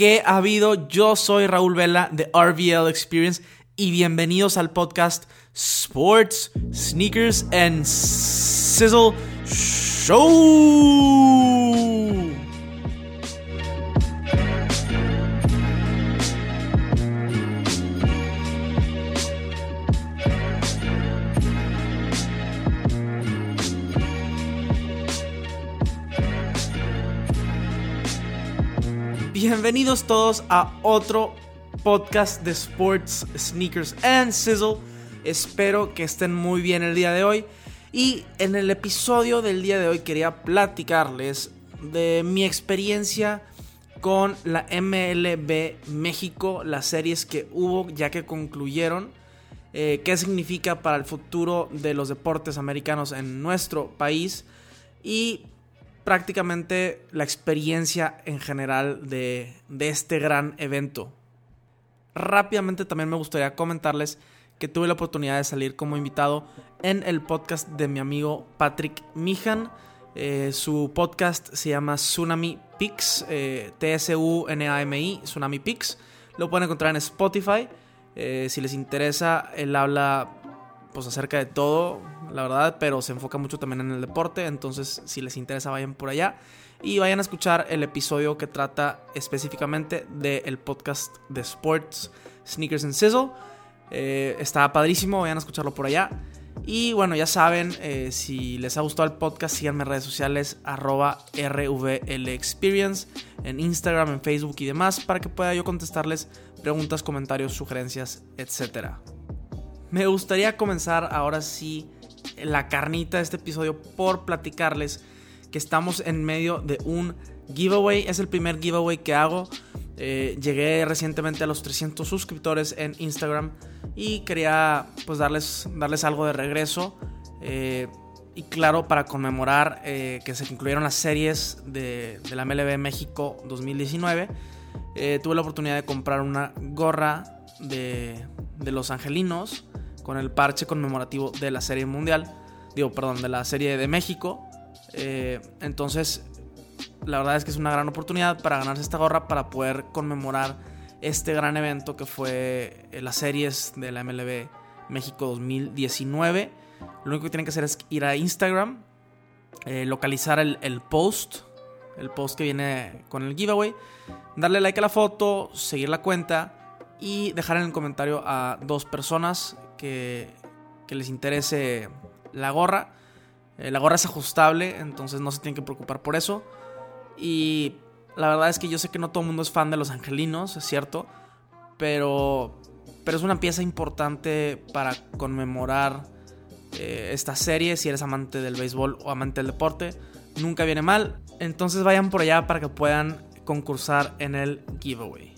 ¿Qué ha habido? Yo soy Raúl Vela de RVL Experience y bienvenidos al podcast Sports, Sneakers and Sizzle Show. Bienvenidos todos a otro podcast de Sports, Sneakers and Sizzle. Espero que estén muy bien el día de hoy. Y en el episodio del día de hoy quería platicarles de mi experiencia con la MLB México, las series que hubo ya que concluyeron, eh, qué significa para el futuro de los deportes americanos en nuestro país y prácticamente la experiencia en general de, este gran evento. Rápidamente también me gustaría comentarles que tuve la oportunidad de salir como invitado en el podcast de mi amigo Patrick Mijan. Eh, su podcast se llama Tsunami Pix, eh, T-S-U-N-A-M-I, Tsunami Pix. Lo pueden encontrar en Spotify. Eh, si les interesa, él habla pues acerca de todo, la verdad, pero se enfoca mucho también en el deporte, entonces si les interesa vayan por allá y vayan a escuchar el episodio que trata específicamente del podcast de sports Sneakers and Sizzle. Eh, está padrísimo, vayan a escucharlo por allá. Y bueno, ya saben, eh, si les ha gustado el podcast, síganme en redes sociales, arroba RVLExperience, en Instagram, en Facebook y demás, para que pueda yo contestarles preguntas, comentarios, sugerencias, etc. Me gustaría comenzar ahora sí la carnita de este episodio por platicarles que estamos en medio de un giveaway. Es el primer giveaway que hago. Eh, llegué recientemente a los 300 suscriptores en Instagram y quería pues darles, darles algo de regreso. Eh, y claro, para conmemorar eh, que se concluyeron las series de, la MLB México 2019, tuve la oportunidad de comprar una gorra de los angelinos con el parche conmemorativo de la Serie Mundial, digo, perdón, de la Serie de México. Eh, entonces, la verdad es que es una gran oportunidad para ganarse esta gorra, para poder conmemorar este gran evento que fue eh, las series de la MLB México 2019. Lo único que tienen que hacer es ir a Instagram, eh, localizar el, el, post, el post que viene con el giveaway, darle like a la foto, seguir la cuenta y dejar en el comentario a dos personas que, les interese la gorra. Eh, la gorra es ajustable, entonces no se tienen que preocupar por eso. Y la verdad es que yo sé que no todo el mundo es fan de los angelinos, es cierto. Pero, pero es una pieza importante para conmemorar eh, esta serie. Si eres amante del béisbol o amante del deporte, nunca viene mal. Entonces vayan por allá para que puedan concursar en el giveaway.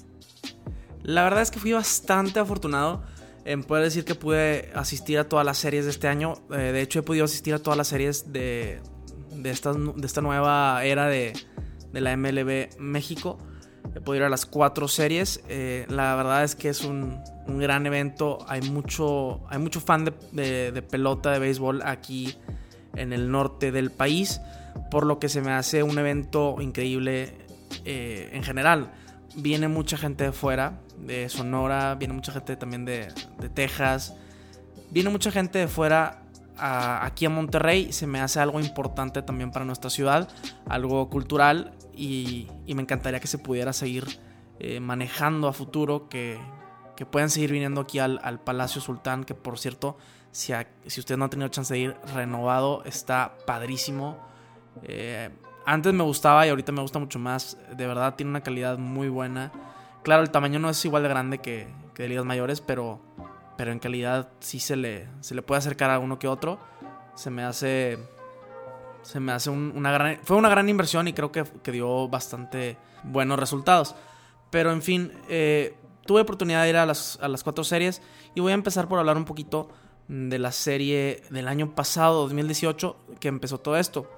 La verdad es que fui bastante afortunado en poder decir que pude asistir a todas las series de este año. Eh, de hecho, he podido asistir a todas las series de, de, esta, de esta nueva era de, de, la MLB México. He podido ir a las cuatro series. Eh, la verdad es que es un, un, gran evento. Hay mucho, hay mucho fan de, de, pelota, de béisbol aquí en el norte del país. Por lo que se me hace un evento increíble eh, en general viene mucha gente de fuera, de Sonora, viene mucha gente también de, Texas, viene mucha gente de fuera aquí a Monterrey, se me hace algo importante también para nuestra ciudad, algo cultural y, me encantaría que se pudiera seguir eh, manejando a futuro, que, que, puedan seguir viniendo aquí al, Palacio Sultán, que por cierto, si, si usted no ha tenido chance de ir, renovado, está padrísimo. Eh, antes me gustaba y ahorita me gusta mucho más. De verdad tiene una calidad muy buena. Claro, el tamaño no es igual de grande que, de ligas mayores, pero, pero en calidad sí se le, se le puede acercar a uno que otro. Se me hace. Se me hace una gran. Fue una gran inversión y creo que, dio bastante buenos resultados. Pero en fin, eh, tuve oportunidad de ir a las, a las cuatro series y voy a empezar por hablar un poquito de la serie del año pasado, 2018, que empezó todo esto.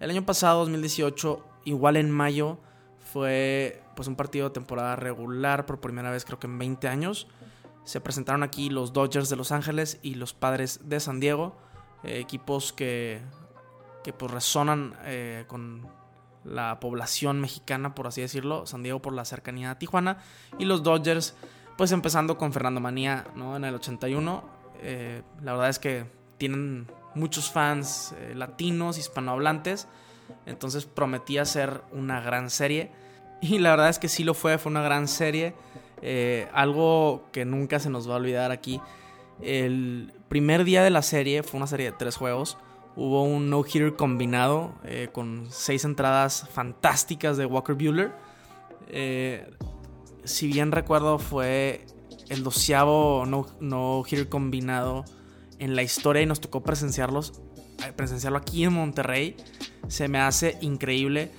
El año pasado, 2018, igual en mayo, fue pues un partido de temporada regular por primera vez creo que en 20 años. Se presentaron aquí los Dodgers de Los Ángeles y los Padres de San Diego, eh, equipos que, que pues resonan eh, con la población mexicana, por así decirlo, San Diego por la cercanía a Tijuana, y los Dodgers, pues empezando con Fernando Manía, ¿no? En el 81, eh, la verdad es que tienen muchos fans latinos, hispanohablantes, entonces prometía ser una gran serie, y la verdad es que sí lo fue, fue una gran serie, eh, algo que nunca se nos va a olvidar aquí, el primer día de la serie, fue una serie de tres juegos, Hubo un no-hitter combinado eh, con seis entradas fantásticas de Walker Bueller. Eh, si bien recuerdo, fue el doceavo no-hitter combinado en la historia y nos tocó presenciarlos, presenciarlo aquí en Monterrey. Se me hace increíble.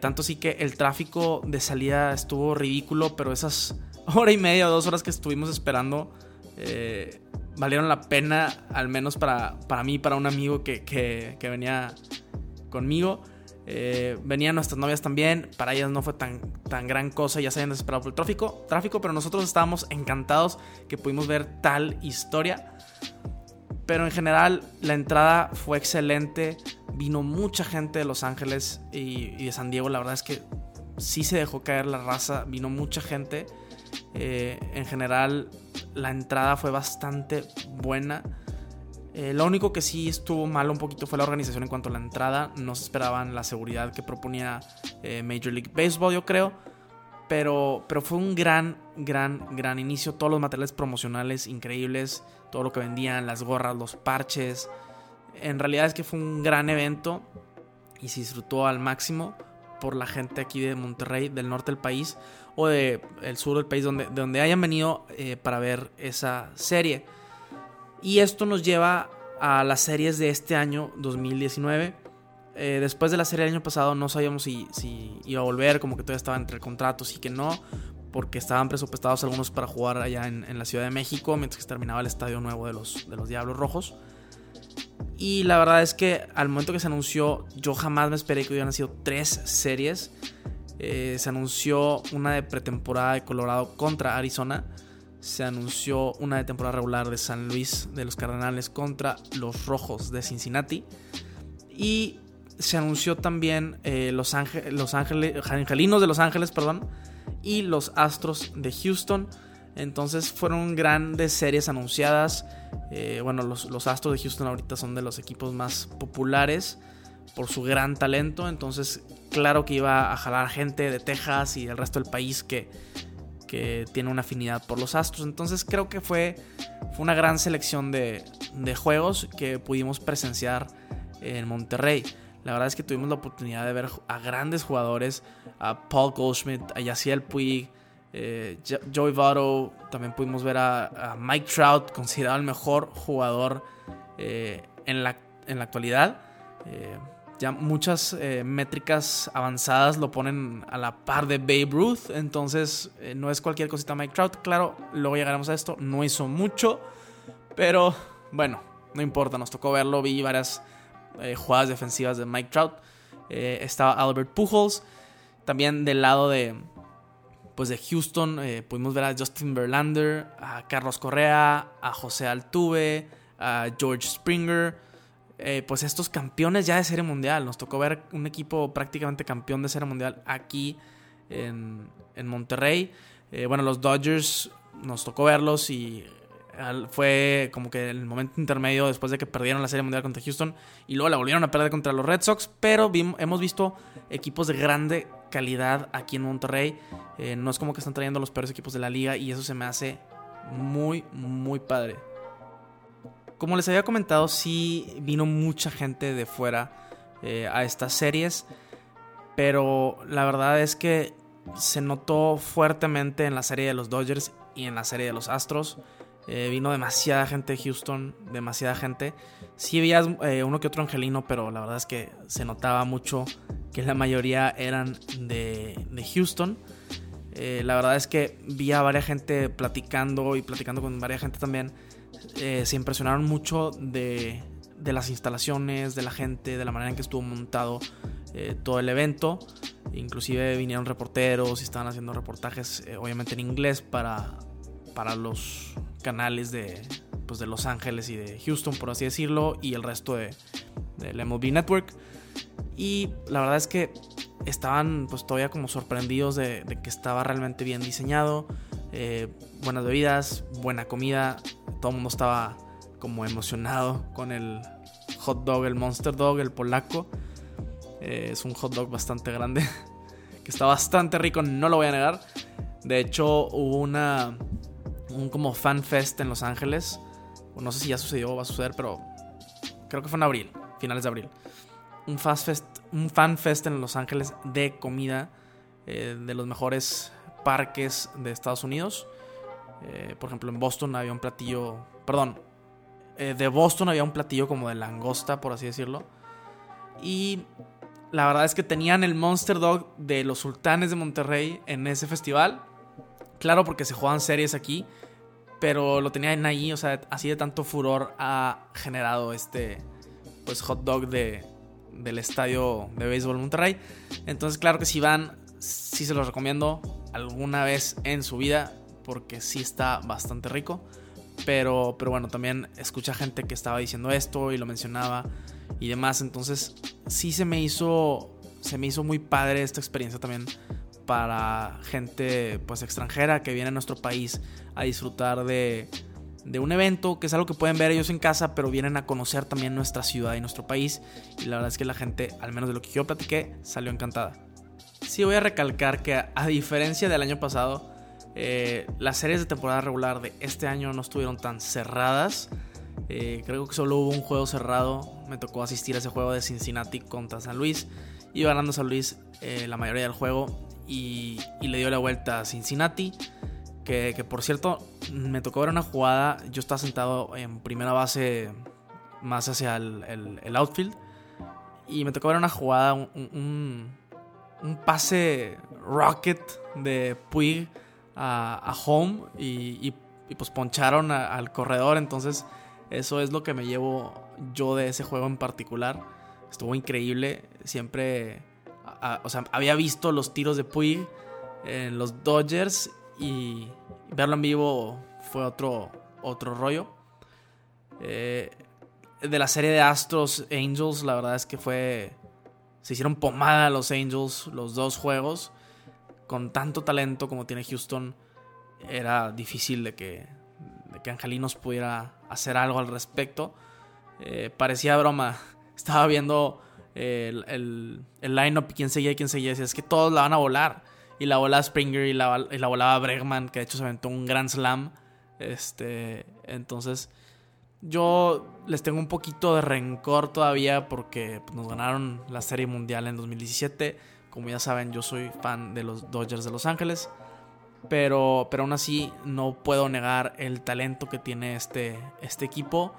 tanto sí que el tráfico de salida estuvo ridículo, pero esas hora y media o dos horas que estuvimos esperando valieron la pena, al menos para, para mí, para un amigo que, venía conmigo. Eh, venían nuestras novias también, para ellas no fue tan, tan gran cosa, ya se habían desesperado por el tráfico, tráfico, pero nosotros estábamos encantados que pudimos ver tal historia. Pero en general la entrada fue excelente, vino mucha gente de Los Ángeles y, de San Diego, la verdad es que sí se dejó caer la raza, vino mucha gente. Eh, en general, la entrada fue bastante buena. Eh, lo único que sí estuvo mal un poquito fue la organización en cuanto a la entrada. No se esperaban la seguridad que proponía eh, Major League Baseball, yo creo. Pero, pero fue un gran, gran, gran inicio. Todos los materiales promocionales increíbles. Todo lo que vendían, las gorras, los parches. En realidad es que fue un gran evento y se disfrutó al máximo por la gente aquí de Monterrey, del norte del país o del sur del país, donde, donde hayan venido eh, para ver esa serie. Y esto nos lleva a las series de este año 2019. Eh, después de la serie del año pasado no sabíamos si, si, iba a volver, como que todavía estaba entre contratos y que no, porque estaban presupuestados algunos para jugar allá en, en, la Ciudad de México, mientras que terminaba el estadio nuevo de los, de los Diablos Rojos. Y la verdad es que al momento que se anunció, yo jamás me esperé que hubieran sido tres series. Eh, se anunció una de pretemporada de Colorado contra Arizona. Se anunció una de temporada regular de San Luis de los Cardenales contra los Rojos de Cincinnati. Y se anunció también eh, los, los Angelinos de Los Ángeles perdón, y los Astros de Houston. Entonces fueron grandes series anunciadas. Eh, bueno, los, los, Astros de Houston ahorita son de los equipos más populares por su gran talento. Entonces, claro que iba a jalar gente de Texas y del resto del país que, que tiene una afinidad por los Astros. Entonces, creo que fue, fue una gran selección de, de juegos que pudimos presenciar en Monterrey. La verdad es que tuvimos la oportunidad de ver a grandes jugadores, a Paul Goldschmidt, a Yaciel Puig, eh, Joey Votto, también pudimos ver a, Mike Trout, considerado el mejor jugador eh, en, la, en, la, actualidad. Eh, ya muchas métricas avanzadas lo ponen a la par de Babe Ruth, entonces no es cualquier cosita Mike Trout. Claro, luego llegaremos a esto, no hizo mucho, pero bueno, no importa, nos tocó verlo, vi varias jugadas defensivas de Mike Trout. estaba Albert Pujols, también del lado de, pues de Houston eh, pudimos ver a Justin Verlander, a Carlos Correa, a José Altuve, a George Springer, eh, pues estos campeones ya de Serie Mundial. Nos tocó ver un equipo prácticamente campeón de Serie Mundial aquí en, Monterrey. Eh, bueno, los Dodgers nos tocó verlos y fue como que el momento intermedio después de que perdieron la Serie Mundial contra Houston y luego la volvieron a perder contra los Red Sox, pero hemos visto equipos de grande calidad aquí en Monterrey. Eh, no es como que están trayendo los peores equipos de la liga y eso se me hace muy, muy padre. Como les había comentado, sí vino mucha gente de fuera eh, a estas series, pero la verdad es que se notó fuertemente en la serie de los Dodgers y en la serie de los Astros. Eh, vino demasiada gente de Houston, demasiada gente. Sí veías eh, uno que otro angelino, pero la verdad es que se notaba mucho que la mayoría eran de, Houston. Eh, la verdad es que vi a varias gente platicando y platicando con varias gente también. se impresionaron mucho de, de, las instalaciones, de la gente, de la manera en que estuvo montado todo el evento. Inclusive vinieron reporteros y estaban haciendo reportajes, obviamente en inglés, para, para los canales de, pues, de Los Ángeles y de Houston, por así decirlo, y el resto de, del MLB Network. Y la verdad es que estaban pues todavía como sorprendidos de, que estaba realmente bien diseñado, eh, buenas bebidas, buena comida, todo el mundo estaba como emocionado con el hot dog, el monster dog, el polaco. Eh, es un hot dog bastante grande, que está bastante rico, no lo voy a negar. De hecho, hubo una un como fan fest en Los Ángeles. No sé si ya sucedió o va a suceder, pero creo que fue en abril, finales de abril. Un, fast fest, un fan fest en Los Ángeles de comida eh, de los mejores parques de Estados Unidos. Eh, por ejemplo, en Boston había un platillo, perdón, eh, de Boston había un platillo como de langosta, por así decirlo. Y la verdad es que tenían el Monster Dog de los Sultanes de Monterrey en ese festival. Claro, porque se juegan series aquí. Pero lo tenían ahí, o sea, así de tanto furor ha generado este pues hot dog de, del estadio de béisbol Monterrey. Entonces, claro que si van, sí se los recomiendo alguna vez en su vida, porque sí está bastante rico. Pero, pero bueno, también escucha gente que estaba diciendo esto y lo mencionaba y demás. Entonces, sí se me hizo. Se me hizo muy padre esta experiencia también para gente pues extranjera que viene a nuestro país a disfrutar de, un evento que es algo que pueden ver ellos en casa, pero vienen a conocer también nuestra ciudad y nuestro país. Y la verdad es que la gente, al menos de lo que yo platiqué, salió encantada. Sí voy a recalcar que a diferencia del año pasado, eh, las series de temporada regular de este año no estuvieron tan cerradas. Eh, creo que solo hubo un juego cerrado. Me tocó asistir a ese juego de Cincinnati contra San Luis. Iba ganando San Luis eh, la mayoría del juego y, le dio la vuelta a Cincinnati. Que, por cierto, me tocó ver una jugada. Yo estaba sentado en primera base, más hacia el, outfield. Y me tocó ver una jugada, un, pase rocket de Puig a, home. Y, pues poncharon al corredor. Entonces, eso es lo que me llevo yo de ese juego en particular. Estuvo increíble. Siempre o sea, había visto los tiros de Puig en los Dodgers y verlo en vivo fue otro, otro rollo. Eh, de la serie de Astros Angels, la verdad es que fue. Se hicieron pomada los Angels, los dos juegos. Con tanto talento como tiene Houston, era difícil de que, de que Angelinos pudiera hacer algo al respecto. Eh, parecía broma. Estaba viendo el, el, el line-up, quién seguía y quién seguía. Es que todos la van a volar. Y la volaba Springer y la, y la volaba Bregman, que de hecho se aventó un Grand Slam. Este, entonces, yo les tengo un poquito de rencor todavía porque pues, nos ganaron la Serie Mundial en 2017. Como ya saben, yo soy fan de los Dodgers de Los Ángeles. Pero, pero aún así no puedo negar el talento que tiene este, este equipo.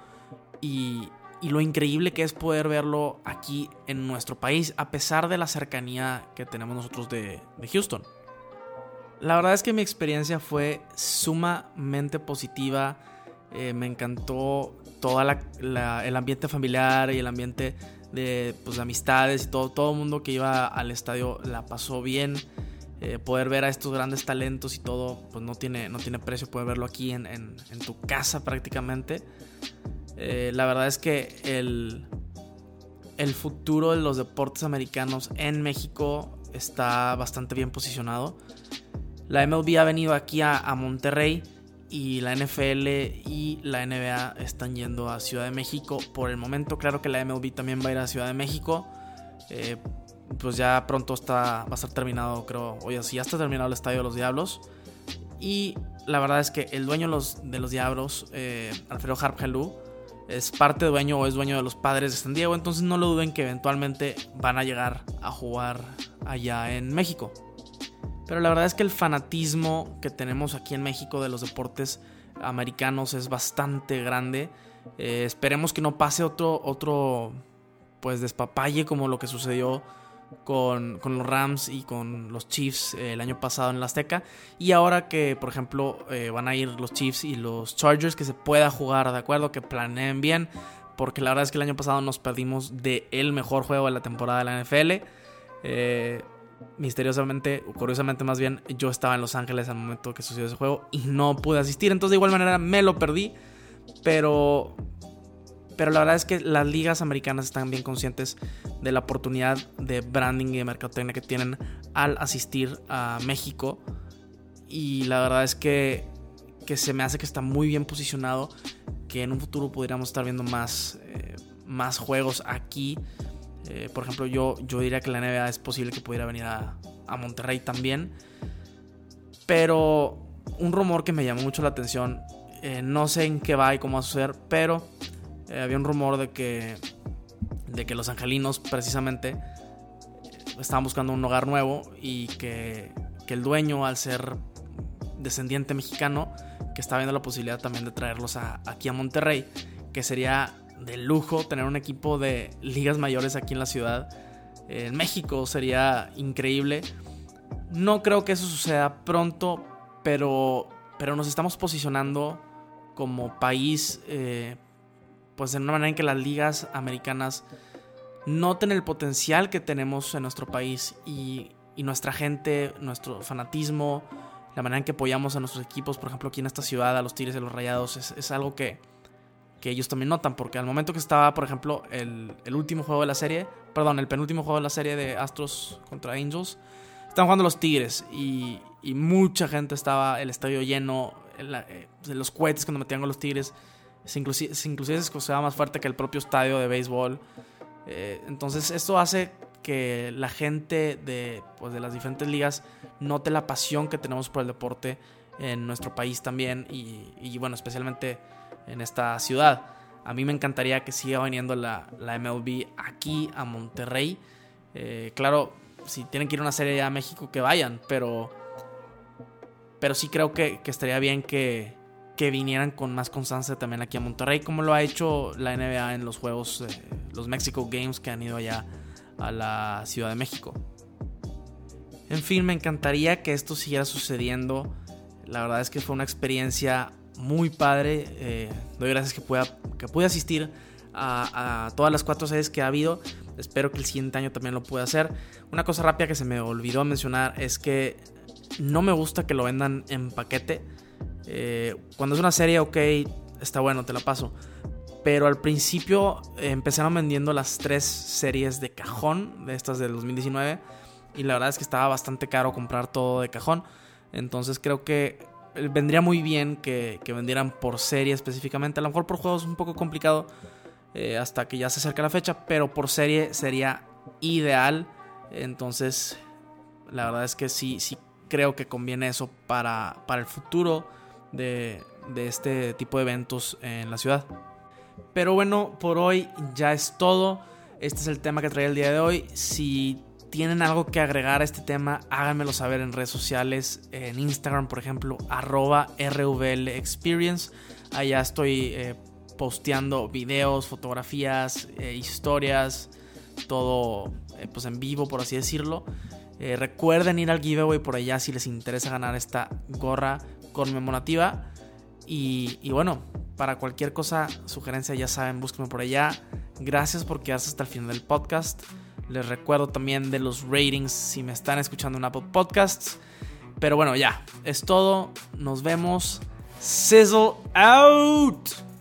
Y, y lo increíble que es poder verlo aquí en nuestro país, a pesar de la cercanía que tenemos nosotros de, Houston. La verdad es que mi experiencia fue sumamente positiva. Eh, me encantó todo el ambiente familiar y el ambiente de, pues, amistades y todo. Todo el mundo que iba al estadio la pasó bien. Eh, poder ver a estos grandes talentos y todo, pues no tiene, no tiene precio. Poder verlo aquí en, en tu casa prácticamente. Eh, la verdad es que el, el futuro de los deportes americanos en México está bastante bien posicionado. La MLB ha venido aquí a, Monterrey y la NFL y la NBA están yendo a Ciudad de México. Por el momento, claro que la MLB también va a ir a Ciudad de México. Eh, pues ya pronto está, va a estar terminado, creo. Oye, sí, ya está terminado el Estadio de los Diablos. Y la verdad es que el dueño de los, Diablos, eh, Alfredo Harp es parte dueño o es dueño de los padres de San Diego, entonces no lo duden que eventualmente van a llegar a jugar allá en México. Pero la verdad es que el fanatismo que tenemos aquí en México de los deportes americanos es bastante grande. Eh, esperemos que no pase otro, otro pues despapalle como lo que sucedió con, los Rams y con los Chiefs eh, el año pasado en la Azteca. Y ahora que, por ejemplo, eh, van a ir los Chiefs y los Chargers, que se pueda jugar, ¿de acuerdo? Que planeen bien. Porque la verdad es que el año pasado nos perdimos de el mejor juego de la temporada de la NFL. Eh, misteriosamente, o curiosamente más bien, yo estaba en Los Ángeles al momento que sucedió ese juego y no pude asistir. Entonces, de igual manera, me lo perdí. Pero pero la verdad es que las ligas americanas están bien conscientes de la oportunidad de branding y de mercadotecnia que tienen al asistir a México. Y la verdad es que, que se me hace que está muy bien posicionado, que en un futuro pudiéramos estar viendo más, eh, más juegos aquí. Eh, por ejemplo, yo, yo diría que la NBA es posible que pudiera venir a, Monterrey también. Pero un rumor que me llamó mucho la atención, eh, no sé en qué va y cómo va a suceder, pero eh, había un rumor de que, de que los angelinos precisamente estaban buscando un hogar nuevo y que, que el dueño, al ser descendiente mexicano, que está viendo la posibilidad también de traerlos aquí a Monterrey, que sería de lujo tener un equipo de ligas mayores aquí en la ciudad. En México sería increíble. No creo que eso suceda pronto, pero, pero nos estamos posicionando como país, eh, pues de una manera en que las ligas americanas noten el potencial que tenemos en nuestro país y, y nuestra gente, nuestro fanatismo, la manera en que apoyamos a nuestros equipos, por ejemplo aquí en esta ciudad, a los Tigres y los Rayados, es, es algo que, que ellos también notan, porque al momento que estaba, por ejemplo, el, el, último juego de la serie, perdón, el penúltimo juego de la serie de Astros contra Angels, estaban jugando los Tigres y, y mucha gente estaba, el estadio lleno, eh, los cohetes cuando metían con los Tigres, se inclusive, se inclusive se escuchaba más fuerte que el propio estadio de béisbol. Eh, entonces esto hace que la gente de, pues, de las diferentes ligas note la pasión que tenemos por el deporte en nuestro país también y, y bueno, especialmente en esta ciudad. A mí me encantaría que siga viniendo la, la MLB aquí a Monterrey. Eh, claro, si tienen que ir a una serie a México, que vayan, pero, pero sí creo que, que estaría bien que, que, vinieran con más constancia también aquí a Monterrey, como lo ha hecho la NBA en los juegos, eh, los Mexico Games que han ido allá a la Ciudad de México. En fin, me encantaría que esto siguiera sucediendo. La verdad es que fue una experiencia muy padre. Eh, doy gracias que pueda que pude asistir a, a, todas las cuatro series que ha habido. Espero que el siguiente año también lo pueda hacer. Una cosa rápida que se me olvidó mencionar es que no me gusta que lo vendan en paquete. Eh, cuando es una serie, ok, está bueno, te la paso. Pero al principio eh, empezaron vendiendo las tres series de cajón, de estas del 2019. Y la verdad es que estaba bastante caro comprar todo de cajón. Entonces creo que vendría muy bien que, vendieran por serie específicamente. A lo mejor por juegos es un poco complicado eh, hasta que ya se acerca la fecha, pero por serie sería ideal. Entonces, la verdad es que sí, sí creo que conviene eso para, para el futuro de, este tipo de eventos en la ciudad. Pero bueno, por hoy ya es todo. Este es el tema que traía el día de hoy. Si tienen algo que agregar a este tema, háganmelo saber en redes sociales, en Instagram, por ejemplo, arroba RVL Experience. Allá estoy eh, posteando videos, fotografías, eh, historias, todo eh, pues en vivo, por así decirlo. Recuerden ir al giveaway por allá si les interesa ganar esta gorra conmemorativa. Y, bueno, para cualquier cosa, sugerencia, ya saben, búsquenme por allá. Gracias por quedarse hasta el final del podcast. Les recuerdo también de los ratings si me están escuchando en Apple Podcasts. Pero bueno, ya, es todo. Nos vemos. Sizzle out.